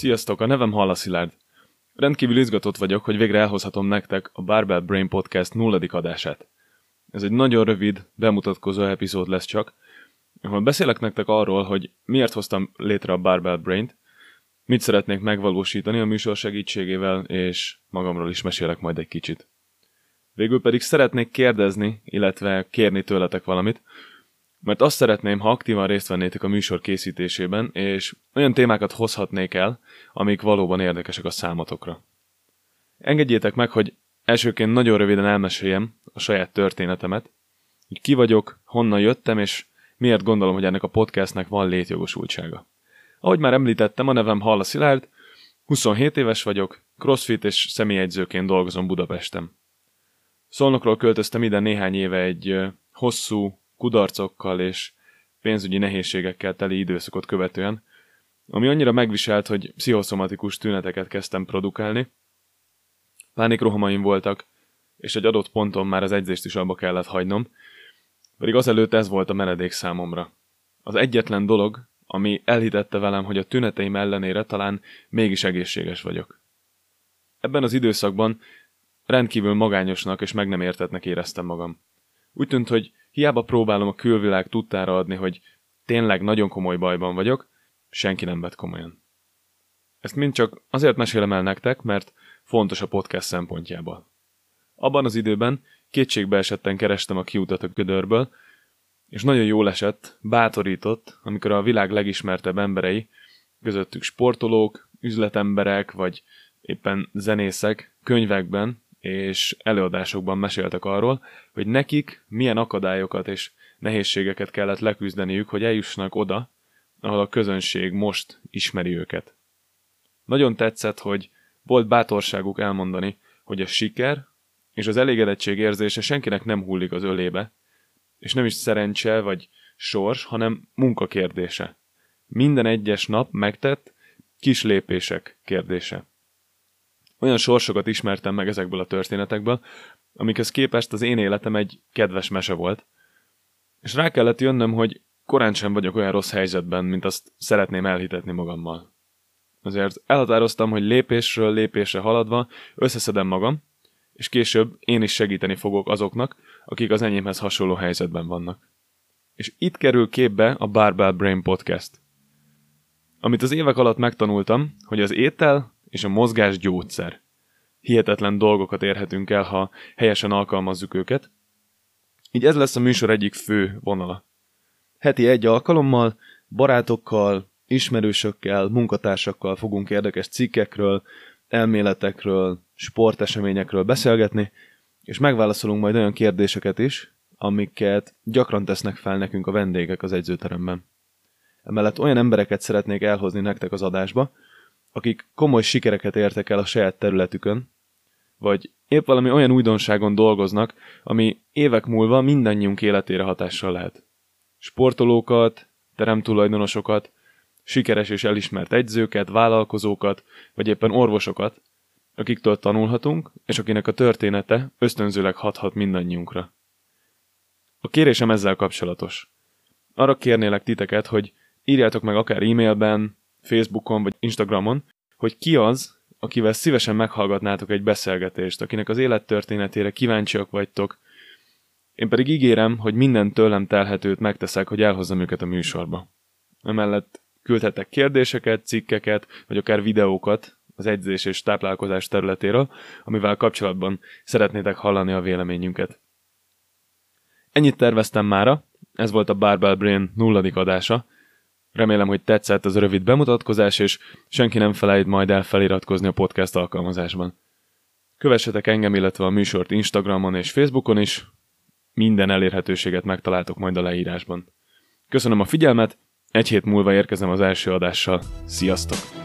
Sziasztok, a nevem Halla Szilárd. Rendkívül izgatott vagyok, hogy végre elhozhatom nektek a Barbell Brain Podcast nulladik adását. Ez egy nagyon rövid, bemutatkozó epizód lesz csak, ahol beszélek nektek arról, hogy miért hoztam létre a Barbell Brain-t, mit szeretnék megvalósítani a műsor segítségével, és magamról is mesélek majd egy kicsit. Végül pedig szeretnék kérdezni, illetve kérni tőletek valamit, mert azt szeretném, ha aktívan részt vennétek a műsor készítésében, és olyan témákat hozhatnék el, amik valóban érdekesek a számotokra. Engedjétek meg, hogy elsőként nagyon röviden elmeséljem a saját történetemet, hogy ki vagyok, honnan jöttem, és miért gondolom, hogy ennek a podcastnek van létjogosultsága. Ahogy már említettem, a nevem Halla Szilárd, 27 éves vagyok, crossfit és személyegyzőként dolgozom Budapesten. Szolnokról költöztem ide néhány éve egy hosszú, kudarcokkal és pénzügyi nehézségekkel teli időszakot követően, ami annyira megviselt, hogy pszichoszomatikus tüneteket kezdtem produkálni. Pánikrohamaim voltak, és egy adott ponton már az edzést is abba kellett hagynom, pedig azelőtt ez volt a menedék számomra. Az egyetlen dolog, ami elhitette velem, hogy a tüneteim ellenére talán mégis egészséges vagyok. Ebben az időszakban rendkívül magányosnak és meg nem értetnek éreztem magam. Úgy tűnt, hogy hiába próbálom a külvilág tudtára adni, hogy tényleg nagyon komoly bajban vagyok, senki nem vett komolyan. Ezt mind csak azért mesélem el nektek, mert fontos a podcast szempontjából. Abban az időben kétségbe esetten kerestem a kiutat a gödörből, és nagyon jól esett, bátorított, amikor a világ legismertebb emberei, közöttük sportolók, üzletemberek, vagy éppen zenészek könyvekben és előadásokban meséltek arról, hogy nekik milyen akadályokat és nehézségeket kellett leküzdeniük, hogy eljussanak oda, ahol a közönség most ismeri őket. Nagyon tetszett, hogy volt bátorságuk elmondani, hogy a siker és az elégedettség érzése senkinek nem hullik az ölébe, és nem is szerencse vagy sors, hanem munka kérdése. Minden egyes nap megtett kis lépések kérdése. Olyan sorsokat ismertem meg ezekből a történetekből, amikhez képest az én életem egy kedves mese volt. És rá kellett jönnöm, hogy korán sem vagyok olyan rossz helyzetben, mint azt szeretném elhitetni magammal. Azért elhatároztam, hogy lépésről lépésre haladva összeszedem magam, és később én is segíteni fogok azoknak, akik az enyémhez hasonló helyzetben vannak. És itt kerül képbe a Barbell Brain Podcast. Amit az évek alatt megtanultam, hogy az étel és a mozgás gyógyszer. Hihetetlen dolgokat érhetünk el, ha helyesen alkalmazzuk őket. Így ez lesz a műsor egyik fő vonala. Heti egy alkalommal, barátokkal, ismerősökkel, munkatársakkal fogunk érdekes cikkekről, elméletekről, sporteseményekről beszélgetni, és megválaszolunk majd olyan kérdéseket is, amiket gyakran tesznek fel nekünk a vendégek az egyzőteremben. Emellett olyan embereket szeretnék elhozni nektek az adásba, akik komoly sikereket értek el a saját területükön, vagy épp valami olyan újdonságon dolgoznak, ami évek múlva mindannyiunk életére hatással lehet. Sportolókat, teremtulajdonosokat, sikeres és elismert egyzőket, vállalkozókat, vagy éppen orvosokat, akiktől tanulhatunk, és akinek a története ösztönzőleg hathat mindannyiunkra. A kérésem ezzel kapcsolatos. Arra kérnélek titeket, hogy írjátok meg akár e-mailben, Facebookon vagy Instagramon, hogy ki az, akivel szívesen meghallgatnátok egy beszélgetést, akinek az élettörténetére kíváncsiak vagytok, én pedig ígérem, hogy minden tőlem telhetőt megteszek, hogy elhozzam őket a műsorba. Emellett küldhetek kérdéseket, cikkeket, vagy akár videókat az edzés és táplálkozás területéről, amivel kapcsolatban szeretnétek hallani a véleményünket. Ennyit terveztem mára, ez volt a Barbell Brain nulladik adása, Remélem, hogy tetszett az rövid bemutatkozás, és senki nem felejt majd el feliratkozni a podcast alkalmazásban. Kövessetek engem, illetve a műsort Instagramon és Facebookon is, minden elérhetőséget megtaláltok majd a leírásban. Köszönöm a figyelmet, egy hét múlva érkezem az első adással. Sziasztok!